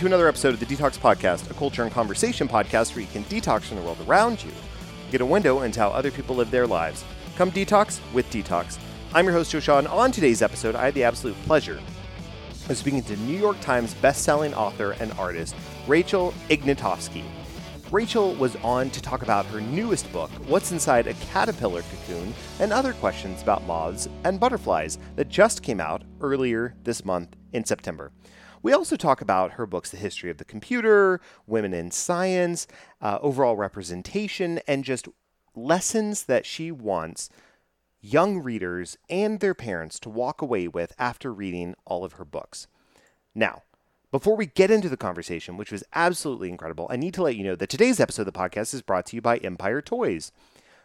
To another episode of the DTALKS Podcast, a culture and conversation podcast where you can detox from the world around you, get a window into how other people live their lives. Come detox with DTALKS. I'm your host, Joe Shaw, and on today's episode, I had the absolute pleasure of speaking to New York Times bestselling author and artist, Rachel Ignotofsky. Rachel was on to talk about her newest book, What's Inside a Caterpillar Cocoon, and other questions about moths and butterflies that just came out earlier this month in September. We also talk about her books, The History of the Computer, Women in Science, uh, overall representation, and just lessons that she wants young readers and their parents to walk away with after reading all of her books. Now, before we get into the conversation, which was absolutely incredible, I need to let you know that today's episode of the podcast is brought to you by Empire Toys.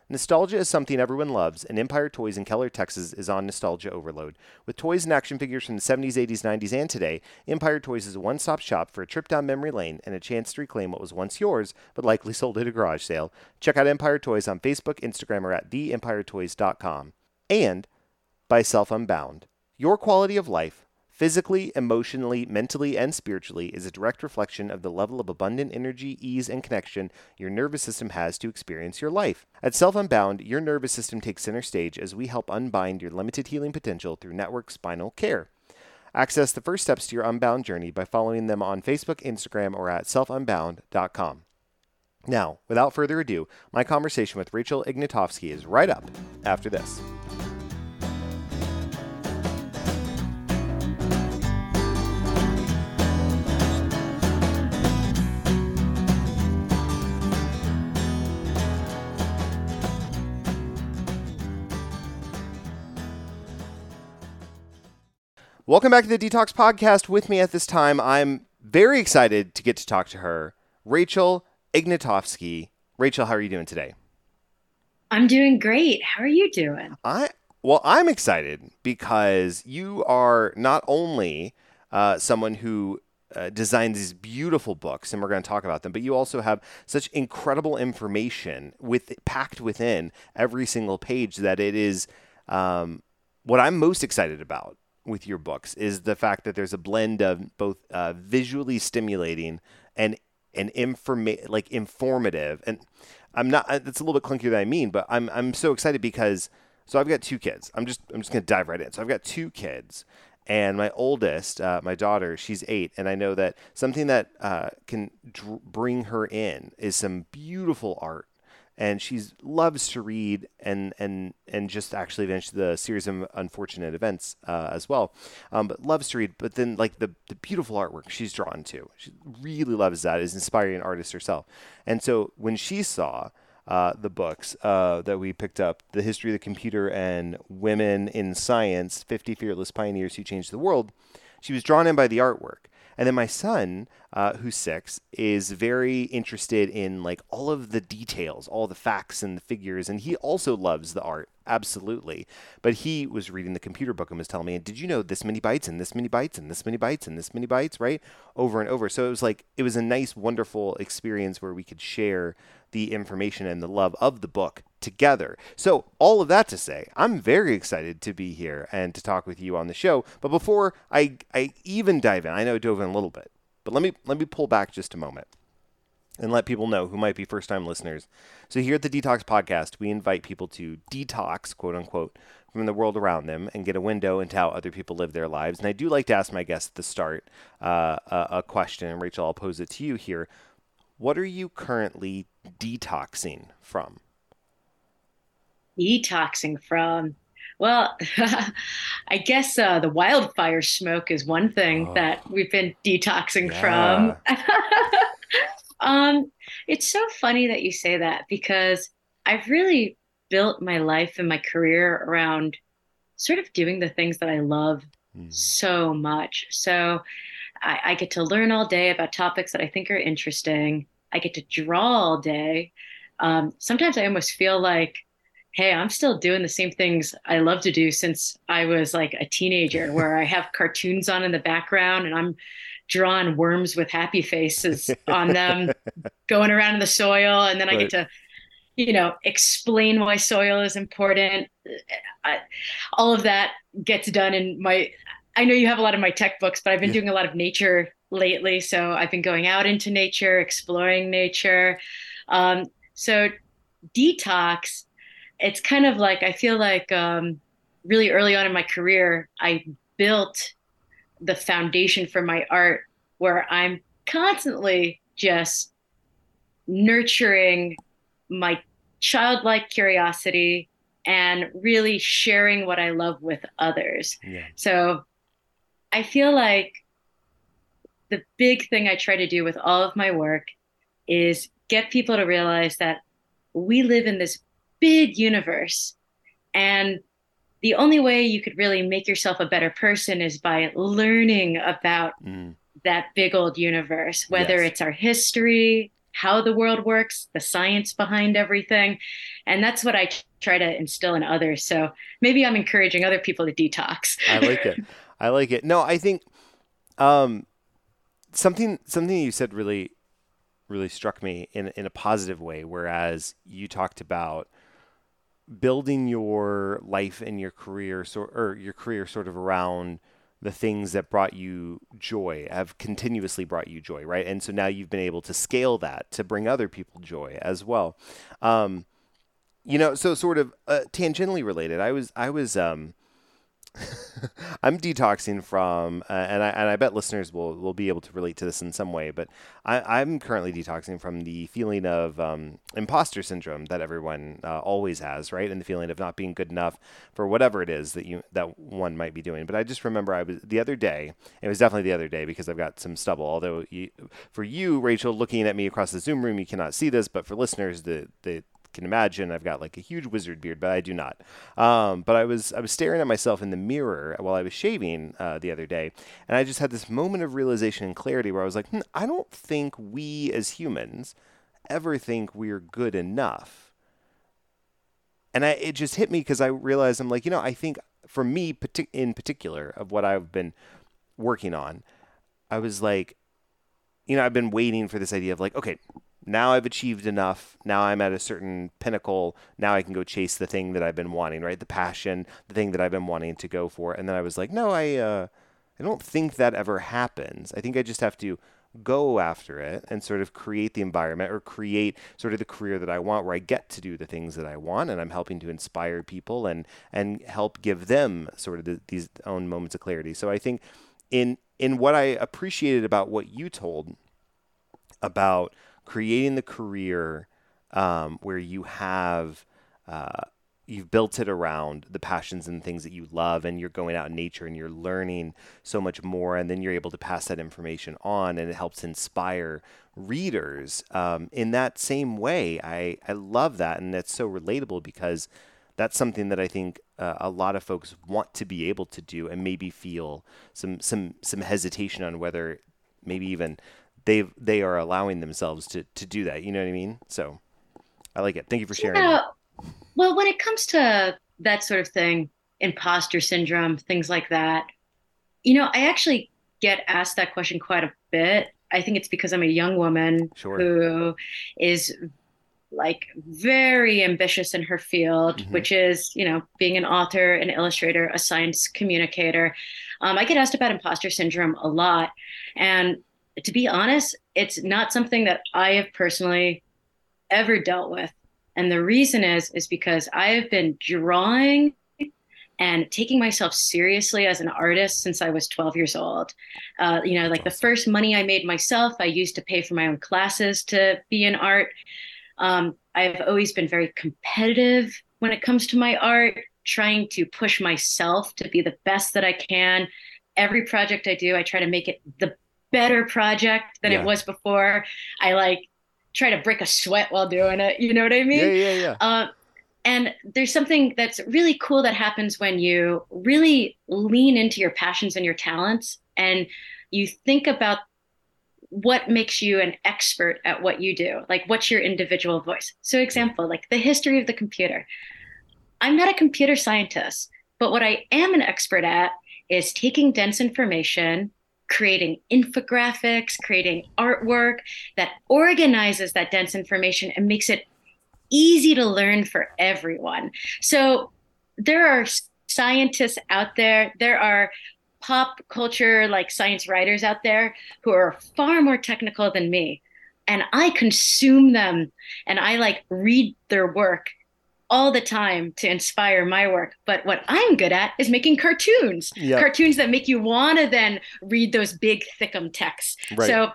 Nostalgia is something everyone loves, and Empire Toys in Keller, Texas is on nostalgia overload. With toys and action figures from the 70s, 80s, 90s, and today, Empire Toys is a one stop shop for a trip down memory lane and a chance to reclaim what was once yours, but likely sold at a garage sale. Check out Empire Toys on Facebook, Instagram, or at theempiretoys.com. And by Self Unbound. Your quality of life physically, emotionally, mentally, and spiritually is a direct reflection of the level of abundant energy, ease, and connection your nervous system has to experience your life. At Self Unbound, your nervous system takes center stage as we help unbind your limited healing potential through network spinal care. Access the first steps to your Unbound journey by following them on Facebook, Instagram, or at selfunbound.com. Now, without further ado, my conversation with Rachel Ignotofsky is right up after this. Welcome back to the DTALKS Podcast. With me at this time, I'm very excited to get to talk to her, Rachel Ignotofsky. Rachel, how are you doing today? I'm doing great. How are you doing? I well, I'm excited because you are not only uh, someone who uh, designs these beautiful books, and we're going to talk about them. But you also have such incredible information with packed within every single page that it is um, what I'm most excited about with your books is the fact that there's a blend of both uh, visually stimulating and and informa- like informative. And I'm not it's a little bit clunkier than I mean but I'm I'm so excited because so I've got two kids. I'm just I'm just gonna dive right in. So I've got two kids and my oldest uh, my daughter she's eight and I know that something that uh, can dr- bring her in is some beautiful art and she loves to read and and and just actually finished the series of unfortunate events uh, as well. Um, but loves to read, but then like the the beautiful artwork she's drawn to, she really loves that. Is inspiring an artist herself, and so when she saw. Uh, the books uh, that we picked up, The History of the Computer and Women in Science 50 Fearless Pioneers Who Changed the World. She was drawn in by the artwork. And then my son, uh, who's six, is very interested in like all of the details, all the facts and the figures, and he also loves the art absolutely. But he was reading the computer book and was telling me, did you know this many bytes and this many bytes and this many bytes and this many bytes, right? Over and over. So it was like, it was a nice, wonderful experience where we could share the information and the love of the book together. So, all of that to say, I'm very excited to be here and to talk with you on the show. But before I, I even dive in, I know I dove in a little bit, but let me let me pull back just a moment and let people know who might be first time listeners. So, here at the DTALKS Podcast, we invite people to detox, quote unquote, from the world around them and get a window into how other people live their lives. And I do like to ask my guests at the start uh, a, a question, and Rachel, I'll pose it to you here. What are you currently detoxing from? Detoxing from. Well, I guess uh, the wildfire smoke is one thing oh, that we've been detoxing yeah. from. um, it's so funny that you say that because I've really built my life and my career around sort of doing the things that I love mm. so much. So I, I get to learn all day about topics that I think are interesting. I get to draw all day. Um, sometimes I almost feel like, hey, I'm still doing the same things I love to do since I was like a teenager, where I have cartoons on in the background and I'm drawing worms with happy faces on them going around in the soil. And then right. I get to, you know, explain why soil is important. I, all of that gets done in my I know you have a lot of my tech books, but I've been yeah. doing a lot of nature lately. So I've been going out into nature, exploring nature. Um, so detox, it's kind of like I feel like um, really early on in my career, I built the foundation for my art where I'm constantly just nurturing my childlike curiosity and really sharing what I love with others. Yeah. So I feel like the big thing I try to do with all of my work is get people to realize that we live in this big universe and the only way you could really make yourself a better person is by learning about mm. that big old universe, whether yes. it's our history, how the world works, the science behind everything. And that's what I try to instill in others. So maybe I'm encouraging other people to detox. I like it. I like it. No, I think um, something something you said really really struck me in in a positive way. Whereas you talked about building your life and your career sort or your career sort of around the things that brought you joy have continuously brought you joy right and so now you've been able to scale that to bring other people joy as well um, you know so sort of uh, tangentially related i was i was um, I'm detoxing from, uh, and I and I bet listeners will will be able to relate to this in some way. But I, am currently detoxing from the feeling of um, imposter syndrome that everyone uh, always has, right? And the feeling of not being good enough for whatever it is that you that one might be doing. But I just remember I was the other day. It was definitely the other day because I've got some stubble. Although you, for you, Rachel, looking at me across the Zoom room, you cannot see this, but for listeners, the the can imagine, I've got like a huge wizard beard, but I do not. Um, but I was I was staring at myself in the mirror while I was shaving uh, the other day, and I just had this moment of realization and clarity where I was like, hmm, I don't think we as humans ever think we're good enough. And I, it just hit me because I realized I'm like, you know, I think for me in particular of what I've been working on, I was like, you know, I've been waiting for this idea of like, okay, now I've achieved enough. Now I'm at a certain pinnacle. Now I can go chase the thing that I've been wanting, right? The passion, the thing that I've been wanting to go for. And then I was like, no, I, uh, I don't think that ever happens. I think I just have to go after it and sort of create the environment or create sort of the career that I want where I get to do the things that I want and I'm helping to inspire people and and help give them sort of the, these own moments of clarity. So I think in in what I appreciated about what you told about creating the career um, where you have uh, you've built it around the passions and things that you love and you're going out in nature and you're learning so much more and then you're able to pass that information on and it helps inspire readers. Um, in that same way I, I love that and that's so relatable because that's something that I think uh, a lot of folks want to be able to do and maybe feel some some some hesitation on whether maybe even they they are allowing themselves to to do that. You know what I mean? So I like it. Thank you for sharing. Well, when it comes to that sort of thing, imposter syndrome, things like that, you know, I actually get asked that question quite a bit. I think it's because I'm a young woman sure. who is like very ambitious in her field, mm-hmm. which is, you know, being an author, an illustrator, a science communicator. Um, I get asked about imposter syndrome a lot. And to be honest, it's not something that I have personally ever dealt with. And the reason is is because I have been drawing and taking myself seriously as an artist since I was 12 years old. Uh, you know, like the first money I made myself, I used to pay for my own classes to be in art. Um, I've always been very competitive when it comes to my art, trying to push myself to be the best that I can. Every project I do, I try to make it the better project than yeah. it was before. I like try to break a sweat while doing it. You know what I mean? Yeah, yeah, yeah. Uh, and there's something that's really cool that happens when you really lean into your passions and your talents and you think about what makes you an expert at what you do like what's your individual voice so example like the history of the computer i'm not a computer scientist but what i am an expert at is taking dense information creating infographics, creating artwork that organizes that dense information and makes it easy to learn for everyone. So there are scientists out there, there are pop culture like science writers out there who are far more technical than me and i consume them and i like read their work all the time to inspire my work but what i'm good at is making cartoons yep. cartoons that make you want to then read those big thickum texts right. so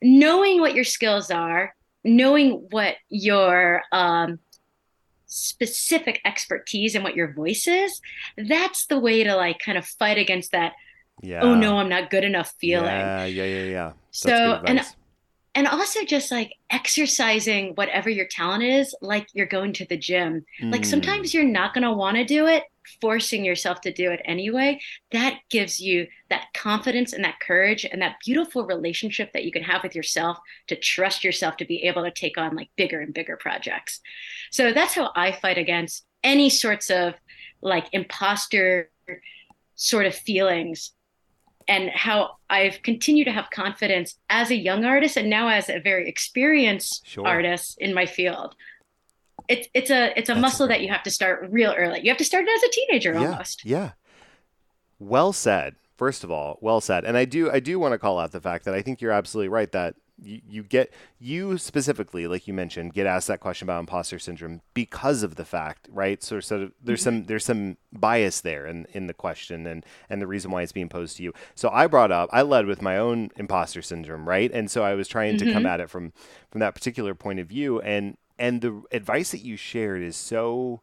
knowing what your skills are knowing what your um, specific expertise and what your voice is, that's the way to like kind of fight against that. Yeah. Oh no, I'm not good enough feeling. Yeah, yeah, yeah, yeah. That's so and and also just like exercising whatever your talent is, like you're going to the gym. Mm. Like sometimes you're not gonna want to do it, forcing yourself to do it anyway, that gives you that confidence and that courage and that beautiful relationship that you can have with yourself to trust yourself to be able to take on like bigger and bigger projects. So that's how I fight against any sorts of like imposter sort of feelings and how I've continued to have confidence as a young artist and now as a very experienced sure. artist in my field it's it's a it's a That's muscle that you have to start real early. You have to start it as a teenager yeah, almost. Yeah. Well said. First of all, well said. And I do I do want to call out the fact that I think you're absolutely right that you, you get you specifically like you mentioned get asked that question about imposter syndrome because of the fact right so sort of there's some there's some bias there in in the question and and the reason why it's being posed to you so i brought up i led with my own imposter syndrome right and so i was trying mm-hmm. to come mm-hmm. at it from from that particular point of view and and the advice that you shared is so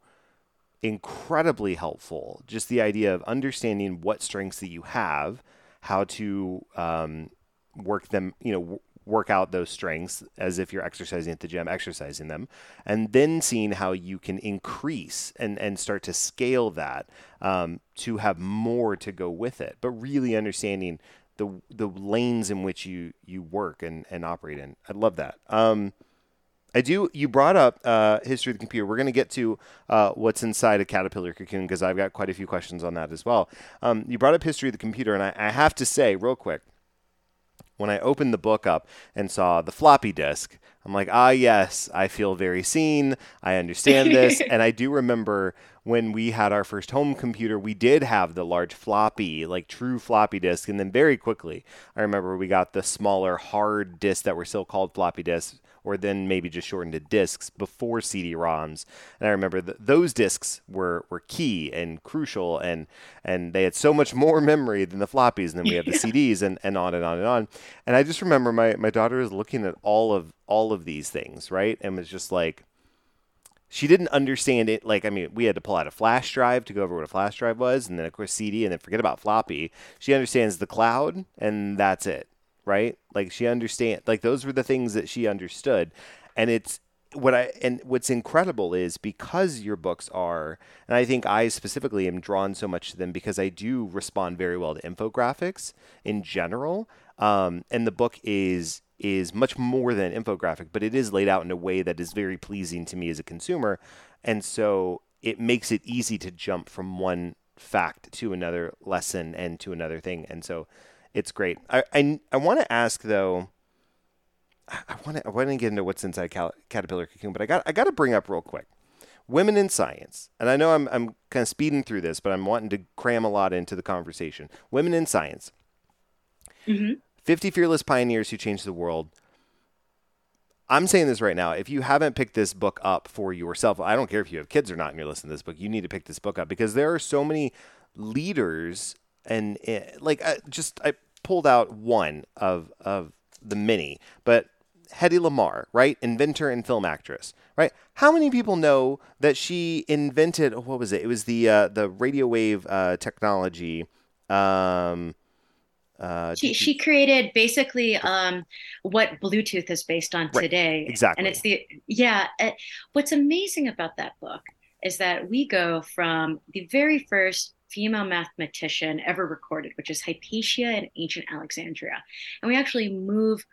incredibly helpful. Just the idea of understanding what strengths that you have, how to um, work them, you know, work out those strengths as if you're exercising at the gym, exercising them, and then seeing how you can increase and, and start to scale that um, to have more to go with it. But really understanding the the lanes in which you you work and, and operate in. I love that. Um, I do. You brought up uh, history of the computer. We're going to get to uh, what's inside a caterpillar cocoon because I've got quite a few questions on that as well. Um, you brought up history of the computer, and I, I, have to say, real quick, when I opened the book up and saw the floppy disk, I'm like, ah, yes, I feel very seen. I understand this, and I do remember when we had our first home computer, we did have the large floppy, like true floppy disk. And then very quickly, I remember we got the smaller hard disk that were still called floppy disks or then maybe just shortened to discs before CD-ROMs. And I remember that those discs were, were key and crucial, and and they had so much more memory than the floppies, and then we have the CDs, and, and on and on and on. And I just remember my my daughter was looking at all of all of these things, right, and was just like. She didn't understand it. Like, I mean, we had to pull out a flash drive to go over what a flash drive was, and then, of course, CD, and then forget about floppy. She understands the cloud, and that's it right? Like she understand like those were the things that she understood. And it's what I and what's incredible is because your books are and I think I specifically am drawn so much to them because I do respond very well to infographics in general. Um, and the book is is much more than infographic, but it is laid out in a way that is very pleasing to me as a consumer. And so it makes it easy to jump from one fact to another lesson and to another thing. And so it's great. I I, I want to ask though. I want to I want to get into what's inside Cal- Caterpillar Cocoon, but I got I got to bring up real quick. Women in science, and I know I'm I'm kind of speeding through this, but I'm wanting to cram a lot into the conversation. Women in science. Mm-hmm. 50 fearless pioneers who changed the world. I'm saying this right now. If you haven't picked this book up for yourself, I don't care if you have kids or not and you're listening to this book, you need to pick this book up because there are so many leaders and eh, like I just I pulled out one of of the many, but Hedy Lamarr, right, inventor and film actress, right? How many people know that she invented? Oh, what was it? It was the uh, the radio wave uh, technology. Um, uh, she, she created basically um, what Bluetooth is based on right. today. Exactly. And it's the, yeah. Uh, what's amazing about that book is that we go from the very first female mathematician ever recorded, which is Hypatia in ancient Alexandria. And we actually move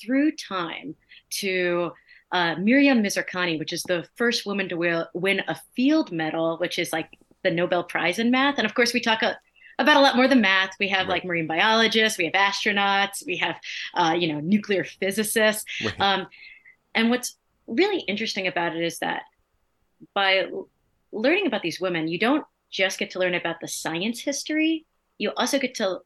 through time to uh, Maryam Mirzakhani, which is the first woman to win a field medal, which is like the Nobel Prize in math. And of course, we talk a, about a lot more than math. We have right. like marine biologists, we have astronauts, we have uh, you know nuclear physicists. Right. Um, and what's really interesting about it is that by learning about these women, you don't just get to learn about the science history, you also get to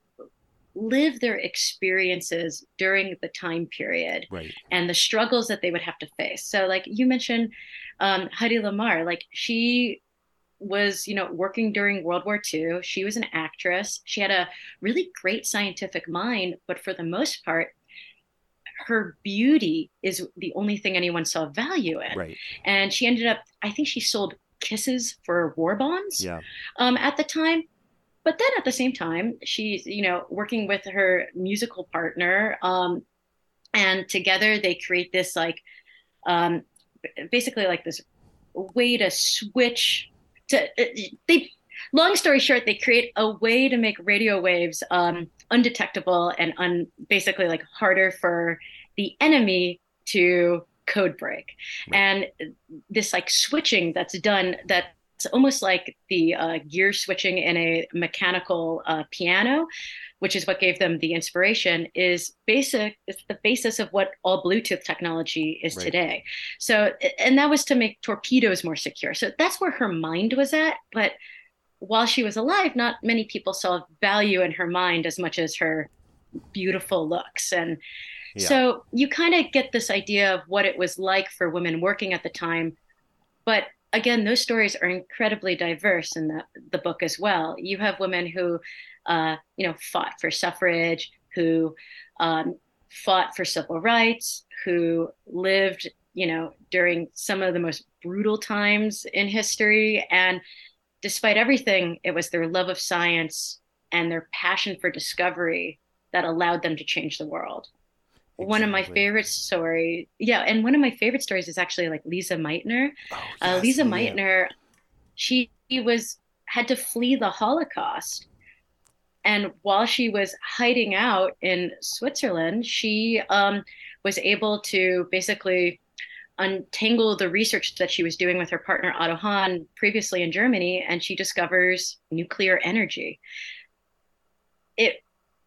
live their experiences during the time period right. and the struggles that they would have to face. So, like you mentioned, um, Hedy Lamarr, like she was, you know, working during World War II. She was an actress. She had a really great scientific mind, but for the most part, her beauty is the only thing anyone saw value in. Right. And she ended up, I think she sold kisses for war bonds yeah. um, at the time. But then at the same time, she's, you know, working with her musical partner. Um, and together they create this like um, basically like this way to switch to uh, they long story short they create a way to make radio waves um, undetectable and un, basically like harder for the enemy to code break right. and this like switching that's done that it's almost like the uh, gear switching in a mechanical uh, piano, which is what gave them the inspiration. Is basic. It's the basis of what all Bluetooth technology is right. today. So, and that was to make torpedoes more secure. So that's where her mind was at. But while she was alive, not many people saw value in her mind as much as her beautiful looks and. So you kind of get this idea of what it was like for women working at the time, but again, those stories are incredibly diverse in the, the book as well. You have women who, uh, you know, fought for suffrage, who um, fought for civil rights, who lived, you know, during some of the most brutal times in history. And despite everything, it was their love of science and their passion for discovery that allowed them to change the world. Exactly. One of my favorite stories, yeah, and one of my favorite stories is actually like Lisa Meitner. Oh, uh, yes, uh, Lise yeah. Meitner, she was had to flee the Holocaust, and while she was hiding out in Switzerland, she um, was able to basically untangle the research that she was doing with her partner Otto Hahn previously in Germany, and she discovers nuclear energy. It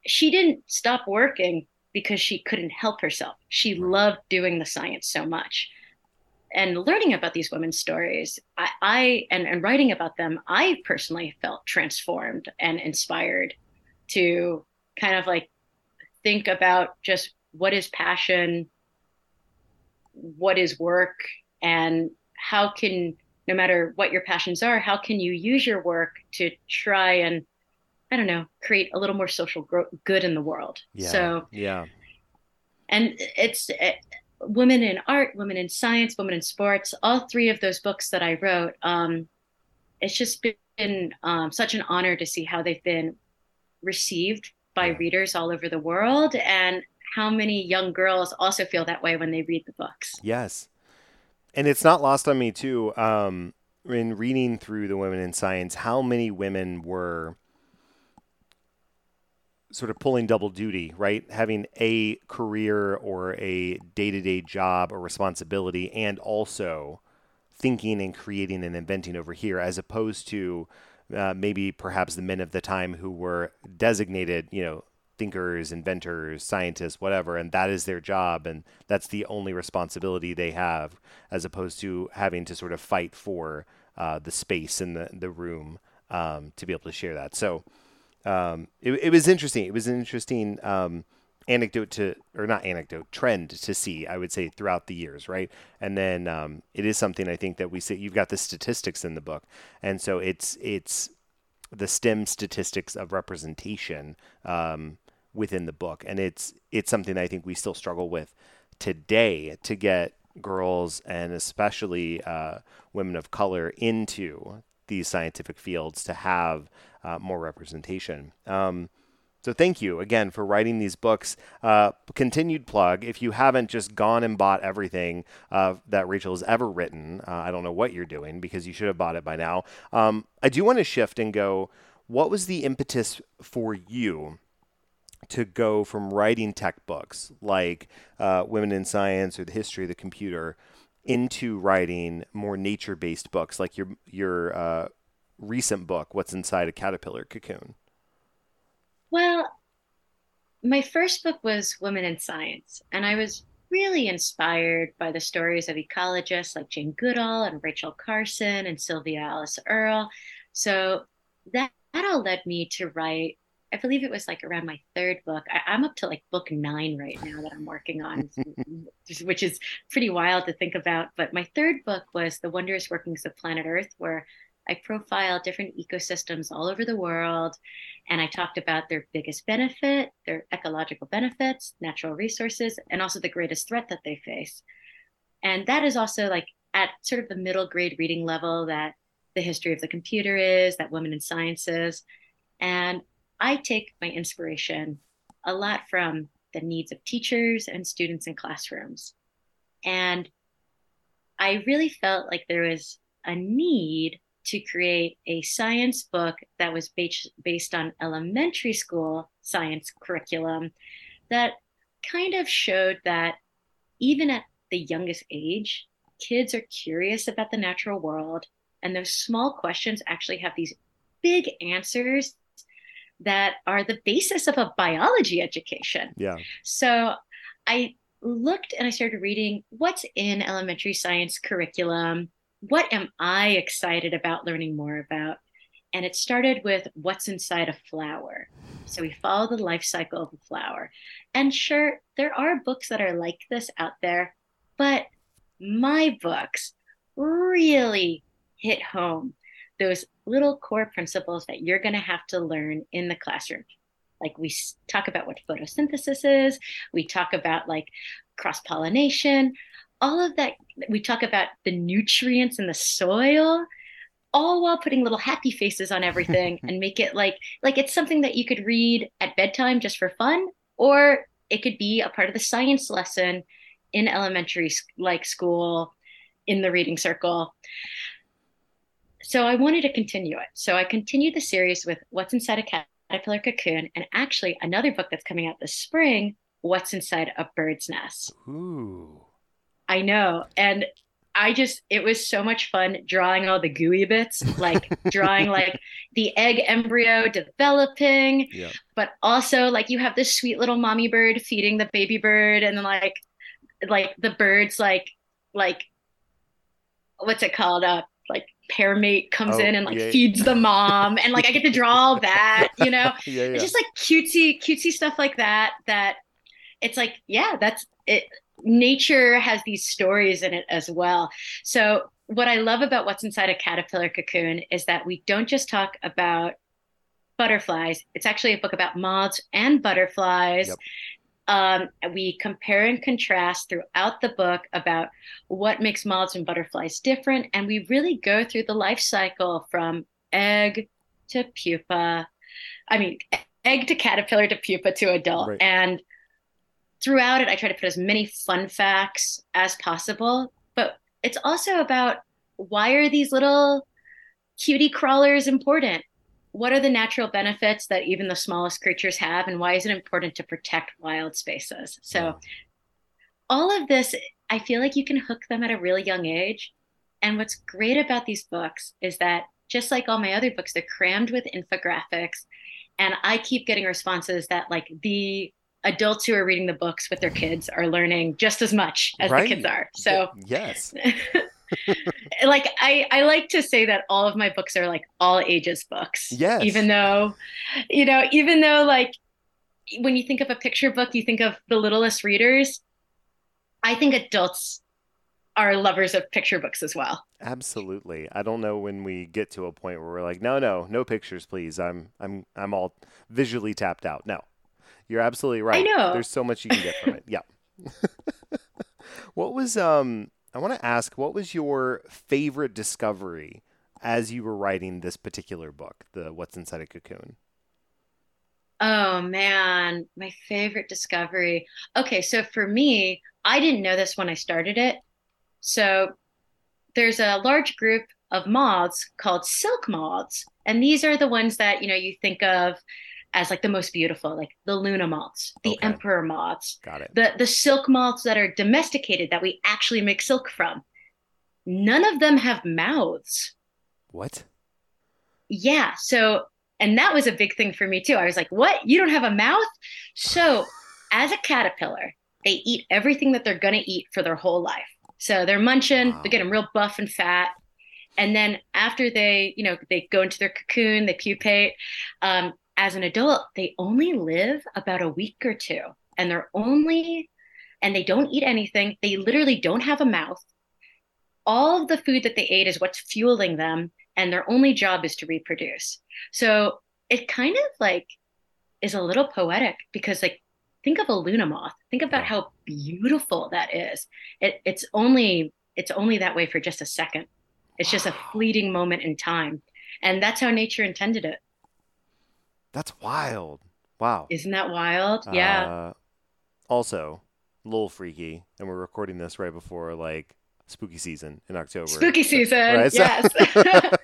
she didn't stop working because she couldn't help herself. She loved doing the science so much. And learning about these women's stories, I, I and, and writing about them, I personally felt transformed and inspired to kind of like think about just what is passion, what is work, and how can, no matter what your passions are, how can you use your work to try and I don't know, create a little more social gro- good in the world. Yeah. So yeah, and it's it, women in art, women in science, women in sports. All three of those books that I wrote. Um, it's just been um, such an honor to see how they've been received by yeah. readers all over the world, and how many young girls also feel that way when they read the books. Yes, and it's not lost on me too. Um, in reading through the women in science, how many women were sort of pulling double duty, right? Having a career or a day to day job or responsibility, and also thinking and creating and inventing over here, as opposed to uh, maybe perhaps the men of the time who were designated, you know, thinkers, inventors, scientists, whatever, and that is their job, and that's the only responsibility they have, as opposed to having to sort of fight for uh, the space in the the room um, to be able to share that. So um, it, it was interesting. It was an interesting um, anecdote to, or not anecdote, trend to see, I would say, throughout the years, right? And then um, it is something I think that we see. You've got the statistics in the book, and so it's it's the STEM statistics of representation um, within the book, and it's it's something I think we still struggle with today to get girls and especially uh, women of color into these scientific fields to have uh, more representation. Um, so thank you again for writing these books. Uh, continued plug: if you haven't just gone and bought everything uh, that Rachel has ever written, uh, I don't know what you're doing because you should have bought it by now. Um, I do want to shift and go. What was the impetus for you to go from writing tech books like uh, Women in Science or the History of the Computer into writing more nature-based books like your your uh, recent book, What's Inside a Caterpillar Cocoon? Well, my first book was Women in Science, and I was really inspired by the stories of ecologists like Jane Goodall and Rachel Carson and Sylvia Alice Earle. So that, that all led me to write I believe it was like around my third book. I, am up to like book nine right now that I'm working on, which is pretty wild to think about. But my third book was The Wondrous Workings of Planet Earth, where I profiled different ecosystems all over the world. And I talked about their biggest benefit, their ecological benefits, natural resources, and also the greatest threat that they face. And that is also like at sort of the middle grade reading level that the history of the computer is, that women in science is. And I take my inspiration a lot from the needs of teachers and students in classrooms. And I really felt like there was a need to create a science book that was based, based on elementary school science curriculum that kind of showed that even at the youngest age, kids are curious about the natural world. And those small questions actually have these big answers that are the basis of a biology education. Yeah. So I looked and I started reading what's in elementary science curriculum. What am I excited about learning more about? And it started with what's inside a flower. So we follow the life cycle of a flower. And sure, there are books that are like this out there, but my books really hit home those little core principles that you're going to have to learn in the classroom. Like we talk about what photosynthesis is, we talk about like cross pollination, all of that. We talk about the nutrients in the soil, all while putting little happy faces on everything and make it like like it's something that you could read at bedtime just for fun, or it could be a part of the science lesson in elementary like school in the reading circle so I wanted to continue it. So I continued the series with What's Inside a Caterpillar Cocoon, and actually another book that's coming out this spring, What's Inside a Bird's Nest. Ooh. I know. And I just, it was so much fun drawing all the gooey bits, like drawing like the egg embryo developing, yeah. but also like you have this sweet little mommy bird feeding the baby bird, and like, like the birds, like, like, what's it called? Uh, like pair mate comes oh, in and like yeah. feeds the mom and like I get to draw all that, you know? yeah, yeah. It's just like cutesy, cutesy stuff like that that it's like, yeah, that's it. Nature has these stories in it as well. So what I love about what's inside a caterpillar cocoon is that we don't just talk about butterflies. It's actually a book about moths and butterflies. Yep. Um, we compare and contrast throughout the book about what makes moths and butterflies different. And we really go through the life cycle from egg to pupa. I mean, egg to caterpillar to pupa to adult. Right. And throughout it, I try to put as many fun facts as possible. But it's also about why are these little cutie crawlers important? what are the natural benefits that even the smallest creatures have and why is it important to protect wild spaces so all of this i feel like you can hook them at a really young age and what's great about these books is that just like all my other books they're crammed with infographics and i keep getting responses that like the adults who are reading the books with their kids are learning just as much as right. the kids are so yes like I, I like to say that all of my books are like all ages books. Yes. Even though, you know, even though like when you think of a picture book, you think of the littlest readers. I think adults are lovers of picture books as well. Absolutely. I don't know when we get to a point where we're like, no, no, no pictures, please. I'm I'm I'm all visually tapped out. No. You're absolutely right. I know. There's so much you can get from it. Yeah. what was um I want to ask what was your favorite discovery as you were writing this particular book, the What's Inside a Cocoon? Oh man, my favorite discovery. Okay, so for me, I didn't know this when I started it. So there's a large group of moths called silk moths, and these are the ones that, you know, you think of as like the most beautiful, like the Luna moths, the okay. emperor moths, got it. The the silk moths that are domesticated that we actually make silk from. None of them have mouths. What? Yeah. So, and that was a big thing for me too. I was like, "What? You don't have a mouth?" So, as a caterpillar, they eat everything that they're gonna eat for their whole life. So they're munching. Wow. They get them real buff and fat and then after they you know they go into their cocoon they pupate um, as an adult, they only live about a week or two and they're only, and they don't eat anything. They literally don't have a mouth. All of the food that they ate is what's fueling them, and their only job is to reproduce. So it kind of like is a little poetic because, like, think of a Luna moth. Think about how beautiful that is. It, it's only it's only that way for just a second. It's just a fleeting moment in time. And that's how nature intended it. That's wild. Wow. Isn't that wild? Yeah. Uh, also, a little freaky, and we're recording this right before like spooky season in October. Spooky season, right? yes.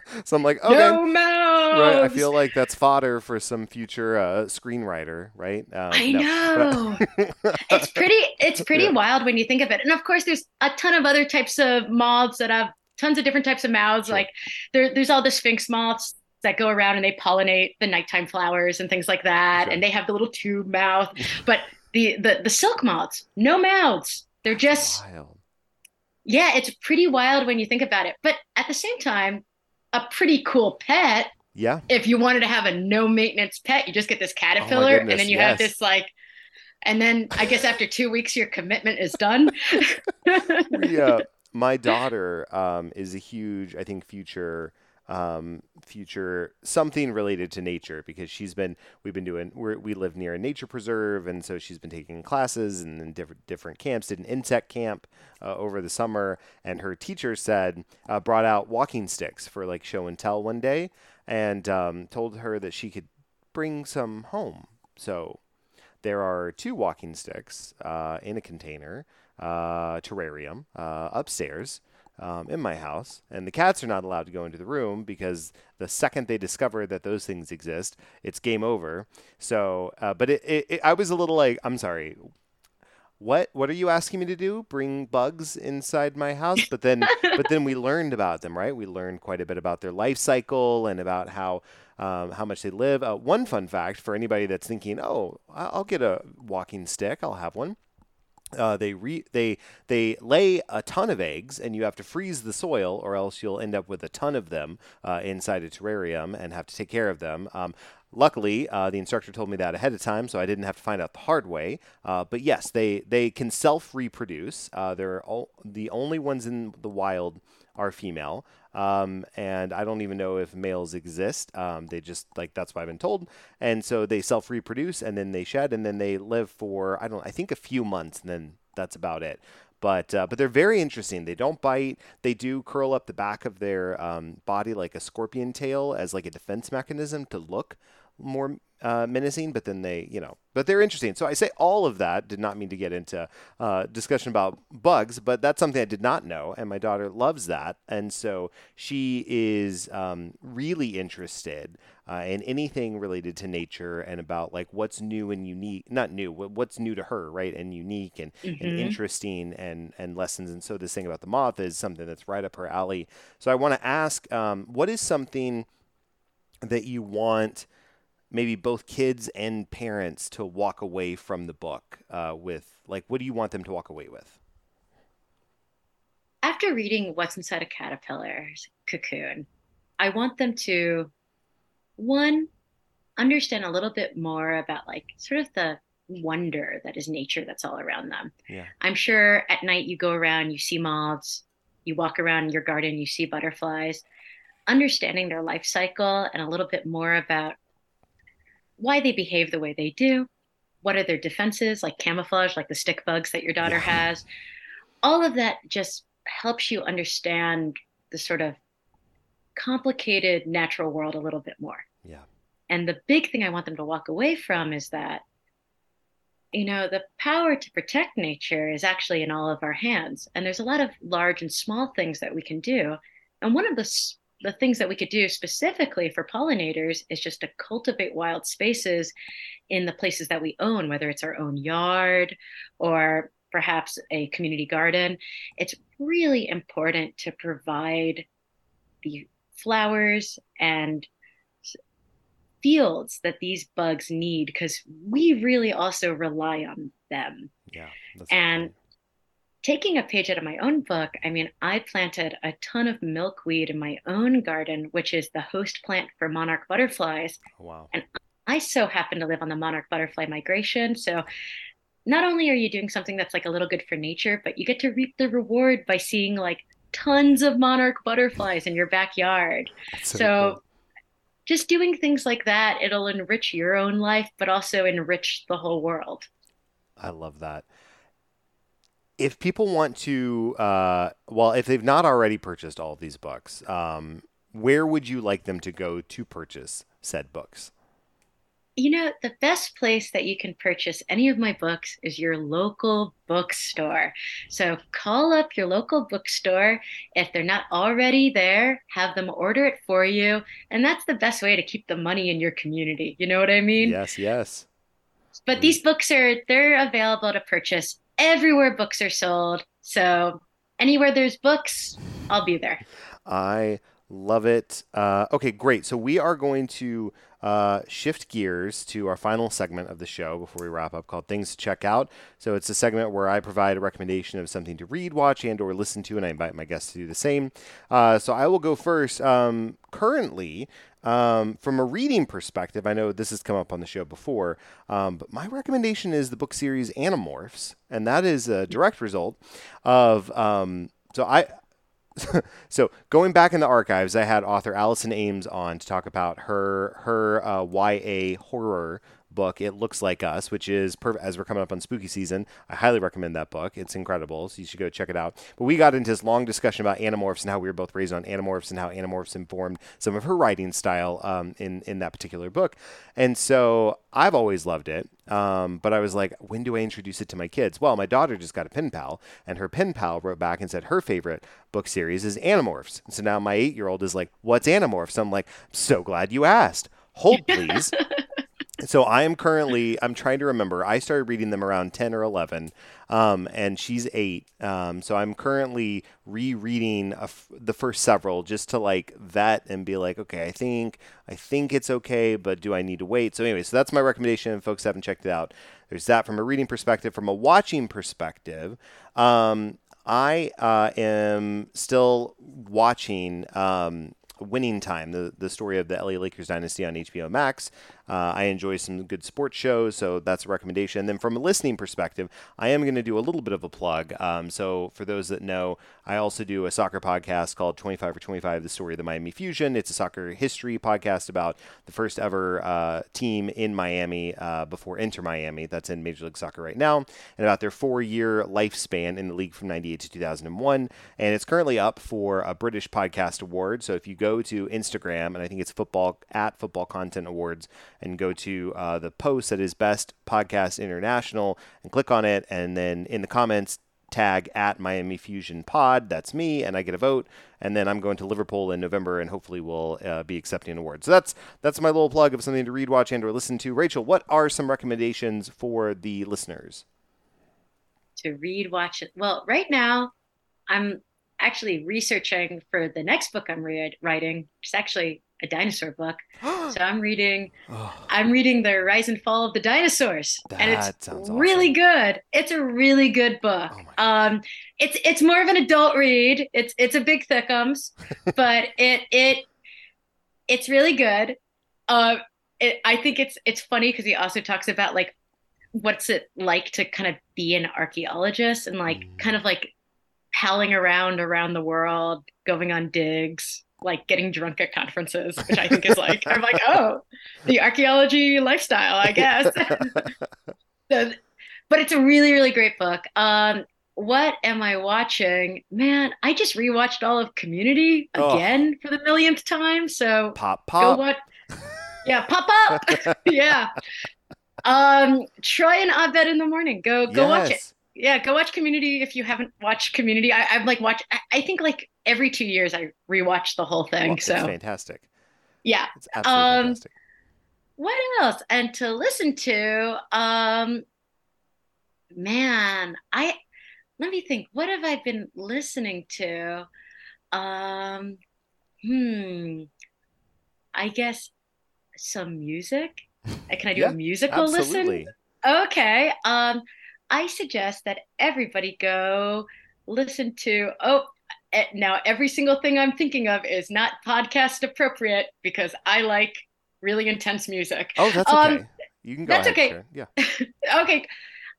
so I'm like, okay, no mouse. Right, I feel like that's fodder for some future uh, screenwriter, right? Um, I no. know. it's pretty. It's pretty yeah. wild when you think of it, and of course, there's a ton of other types of moths that have tons of different types of mouths. Sure. Like there, there's all the sphinx moths that go around and they pollinate the nighttime flowers and things like that, sure. and they have the little tube mouth. but the the the silk moths, no mouths. They're just wild. yeah, it's pretty wild when you think about it. But at the same time, a pretty cool pet. Yeah. If you wanted to have a no maintenance pet, you just get this caterpillar, oh and then you yes. have this like and then I guess after two weeks, your commitment is done. yeah, my daughter um, is a huge, I think, future um, future something related to nature because she's been we've been doing we live near a nature preserve and so she's been taking classes and in different different camps did an insect camp uh, over the summer. And her teacher said uh, brought out walking sticks for like show and tell one day and um, told her that she could bring some home. So there are two walking sticks uh, in a container uh, terrarium uh, upstairs um, in my house, and the cats are not allowed to go into the room because the second they discover that those things exist, it's game over. So, uh, but it, it, it, I was a little like, I'm sorry, what what are you asking me to do? Bring bugs inside my house? But then, but then we learned about them, right? We learned quite a bit about their life cycle and about how. Um, how much they live. Uh, one fun fact for anybody that's thinking, oh, I'll get a walking stick, I'll have one. Uh, they re- they they lay a ton of eggs, and you have to freeze the soil, or else you'll end up with a ton of them uh, inside a terrarium and have to take care of them. Um, luckily, uh, the instructor told me that ahead of time, so I didn't have to find out the hard way. Uh, but yes, they they can self reproduce. Uh, they're all, the only ones in the wild are female. Um, and I don't even know if males exist. Um, they just like that's what I've been told. And so they self reproduce and then they shed and then they live for I don't I think a few months and then that's about it. But uh, but they're very interesting. They don't bite. They do curl up the back of their um, body like a scorpion tail as like a defense mechanism to look more uh, menacing, but then they, you know, but they're interesting. So I say all of that did not mean to get into uh, discussion about bugs, but that's something I did not know, and my daughter loves that, and so she is um, really interested uh, in anything related to nature and about like what's new and unique, not new, what's new to her, right, and unique and, mm-hmm. and interesting and and lessons. And so this thing about the moth is something that's right up her alley. So I want to ask, um, what is something that you want? Maybe both kids and parents to walk away from the book uh, with? Like, what do you want them to walk away with? After reading What's Inside a Caterpillar's Cocoon, I want them to, one, understand a little bit more about like sort of the wonder that is nature that's all around them. Yeah. I'm sure at night you go around, you see moths, you walk around your garden, you see butterflies. Understanding their life cycle and a little bit more about why they behave the way they do, what are their defenses, like camouflage, like the stick bugs that your daughter yeah. has. All of that just helps you understand the sort of complicated natural world a little bit more. Yeah. And the big thing I want them to walk away from is that, you know, the power to protect nature is actually in all of our hands. And there's a lot of large and small things that we can do. And one of the the things that we could do specifically for pollinators is just to cultivate wild spaces in the places that we own, whether it's our own yard or perhaps a community garden. It's really important to provide the flowers and fields that these bugs need because we really also rely on them. Yeah. and taking a page out of my own book, I mean, I planted a ton of milkweed in my own garden, which is the host plant for monarch butterflies. Oh, wow. And I so happen to live on the monarch butterfly migration. So not only are you doing something that's like a little good for nature, but you get to reap the reward by seeing like tons of monarch butterflies in your backyard. so, so cool. just doing things like that, it'll enrich your own life, but also enrich the whole world. I love that. If people want to, uh, well, if they've not already purchased all of these books, um, where would you like them to go to purchase said books? you know, the best place that you can purchase any of my books is your local bookstore. So call up your local bookstore. If they're not already there, have them order it for you. And that's the best way to keep the money in your community. You know what I mean? Yes, yes. But these books are they're available to purchase everywhere books are sold. So anywhere there's books, I'll be there. I love it. Uh, okay, great. So we are going to uh, shift gears to our final segment of the show before we wrap up called things to check out so it's a segment where i provide a recommendation of something to read watch and or listen to and i invite my guests to do the same uh, so i will go first um, currently um, from a reading perspective i know this has come up on the show before um, but my recommendation is the book series animorphs and that is a direct result of um, so I, so going back in the archives, I had author Allison Ames on to talk about her her uh, YA horror book, It Looks Like Us, which is perfect as we're coming up on spooky season. I highly recommend that book. It's incredible, so you should go check it out. But we got into this long discussion about Animorphs and how we were both raised on Animorphs and how Animorphs informed some of her writing style um, in in that particular book. And so I've always loved it. Um, but I was like, when do I introduce it to my kids? Well, my daughter just got a pen pal, and her pen pal wrote back and said her favorite book series is Animorphs. And so now my eight year old is like, what's Animorphs? I'm like, I'm so glad you asked. Hold, please. so I am currently I'm trying to remember. I started reading them around ten or eleven, um, and she's eight. Um, so I'm currently rereading the first several just to like vet and be like, okay, I think I think it's okay, but do I need to wait? So anyway, so that's my recommendation. Folks haven't checked it out. There's that from a reading perspective. From a watching perspective, um, I uh, am still watching. Um, Winning Time, the, the story of the LA Lakers dynasty on HBO Max. Uh, I enjoy some good sports shows, so that's a recommendation. And then from a listening perspective, I am going to do a little bit of a plug. Um, so for those that know, I also do a soccer podcast called 25 for 25, the story of the Miami Fusion. It's a soccer history podcast about the first ever uh, team in Miami uh, before Inter Miami, that's in Major League Soccer right now, and about their four year lifespan in the league from 98 to 2001. And it's currently up for a British Podcast Award. So if you go to Instagram, and I think it's football at Football Content Awards, and go to uh, the post that is Best Podcast International and click on it. And then in the comments, tag at Miami Fusion Pod. That's me, and I get a vote. And then I'm going to Liverpool in November, and hopefully we'll uh, be accepting an award. So that's that's my little plug of something to read, watch, and or listen to. Rachel, what are some recommendations for the listeners? To read, watch it. Well, right now, I'm actually researching for the next book I'm writing. It's actually a dinosaur book. so I'm reading oh. I'm reading The Rise and Fall of the Dinosaurs. That and it's really awesome. good. It's a really good book. Oh um it's it's more of an adult read. It's it's a big thickums, but it it it's really good. Uh it, I think it's it's funny because he also talks about like what's it like to kind of be an archaeologist and like mm. kind of like palling around around the world, going on digs, like getting drunk at conferences, which I think is like I'm like, oh, the archaeology lifestyle, I guess. so, but it's a really, really great book. Um, what am I watching? Man, I just rewatched all of Community again oh. for the millionth time. So pop pop. Go what? Yeah, pop up. yeah. Um, Troy and Abed in the morning. Go go yes. watch it yeah, go watch Community if you haven't watched Community. I, have like watched. I, I, think like every two years I rewatch the whole thing. Well, so fantastic. Yeah. It's absolutely um, fantastic. What else? And to listen to, um, man, I let me think. What have I been listening to? Um, hmm. I guess some music. Can I do yeah, a musical absolutely. listen? Okay. Um, I suggest that everybody go listen to, oh, eh, now every single thing I'm thinking of is not podcast appropriate because I like really intense music. Oh, that's Um, okay. you can go that's ahead. okay. Sharon. Yeah. okay.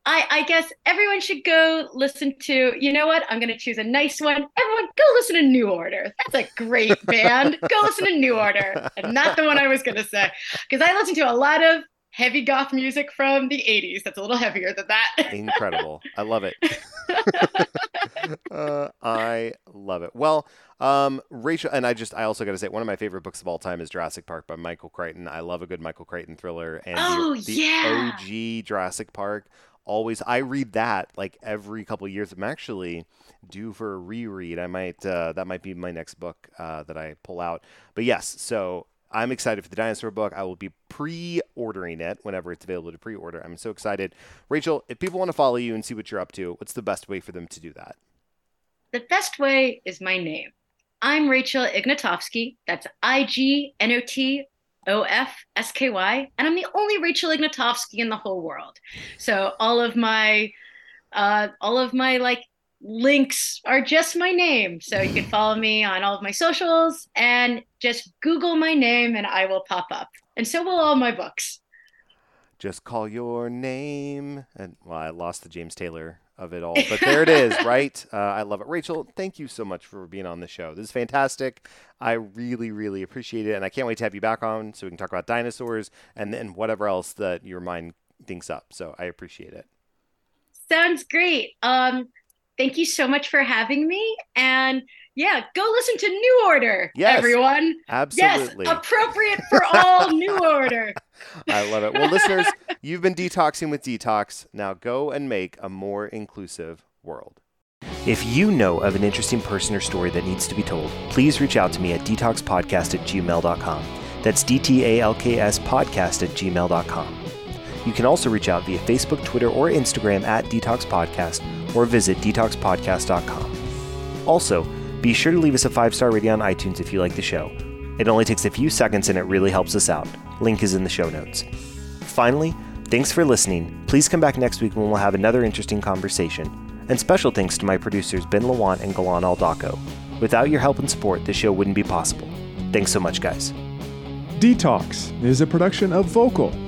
I, I guess everyone should go listen to, you know what? I'm going to choose a nice one. Everyone, go listen to New Order. That's a great band. Go listen to New Order. And not the one I was going to say. Because I listen to a lot of heavy goth music from the 80s. That's a little heavier than that. Incredible. I love it. uh, I love it. Well, um, Rachel, and I just, I also got to say, one of my favorite books of all time is Jurassic Park by Michael Crichton. I love a good Michael Crichton thriller. And Oh, the, the yeah. OG Jurassic Park, always, I read that like every couple of years. I'm actually due for a reread. I might, uh, that might be my next book uh, that I pull out. But yes, so I'm excited for the dinosaur book. I will be pre-ordering it whenever it's available to pre-order. I'm so excited. Rachel, if people want to follow you and see what you're up to, what's the best way for them to do that? the best way is my name. I'm Rachel Ignotofsky. That's I G N O T O F S K Y. And I'm the only Rachel Ignotofsky in the whole world. So all of my uh all of my like links are just my name. So you can follow me on all of my socials and just Google my name and I will pop up. And so will all my books. Just call your name. And well, I lost the James Taylor of it all, but there it is, right? Uh, I love it. Rachel, thank you so much for being on the show. This is fantastic. I really, really appreciate it. And I can't wait to have you back on so we can talk about dinosaurs and then whatever else that your mind thinks up. So I appreciate it. Sounds great. Um, thank you so much for having me. And yeah, go listen to New Order, Yes. everyone. Absolutely. Yes, appropriate for all New Order. I love it. Well, listeners, you've been detoxing with DTALKS. Now go and make a more inclusive world. If you know of an interesting person or story that needs to be told, please reach out to me at dtalkspodcast at gmail.com. That's D T A L K S podcast at gmail.com. You can also reach out via Facebook, Twitter, or Instagram at DTALKS Podcast or visit dtalkspodcast.com. Also, be sure to leave us a five star rating on iTunes if you like the show. It only takes a few seconds and it really helps us out. Link is in the show notes. Finally, thanks for listening. Please come back next week when we'll have another interesting conversation. And special thanks to my producers Ben Lawant and Galan Aldaco. Without your help and support, this show wouldn't be possible. Thanks so much, guys. DTALKS is a production of Vokal.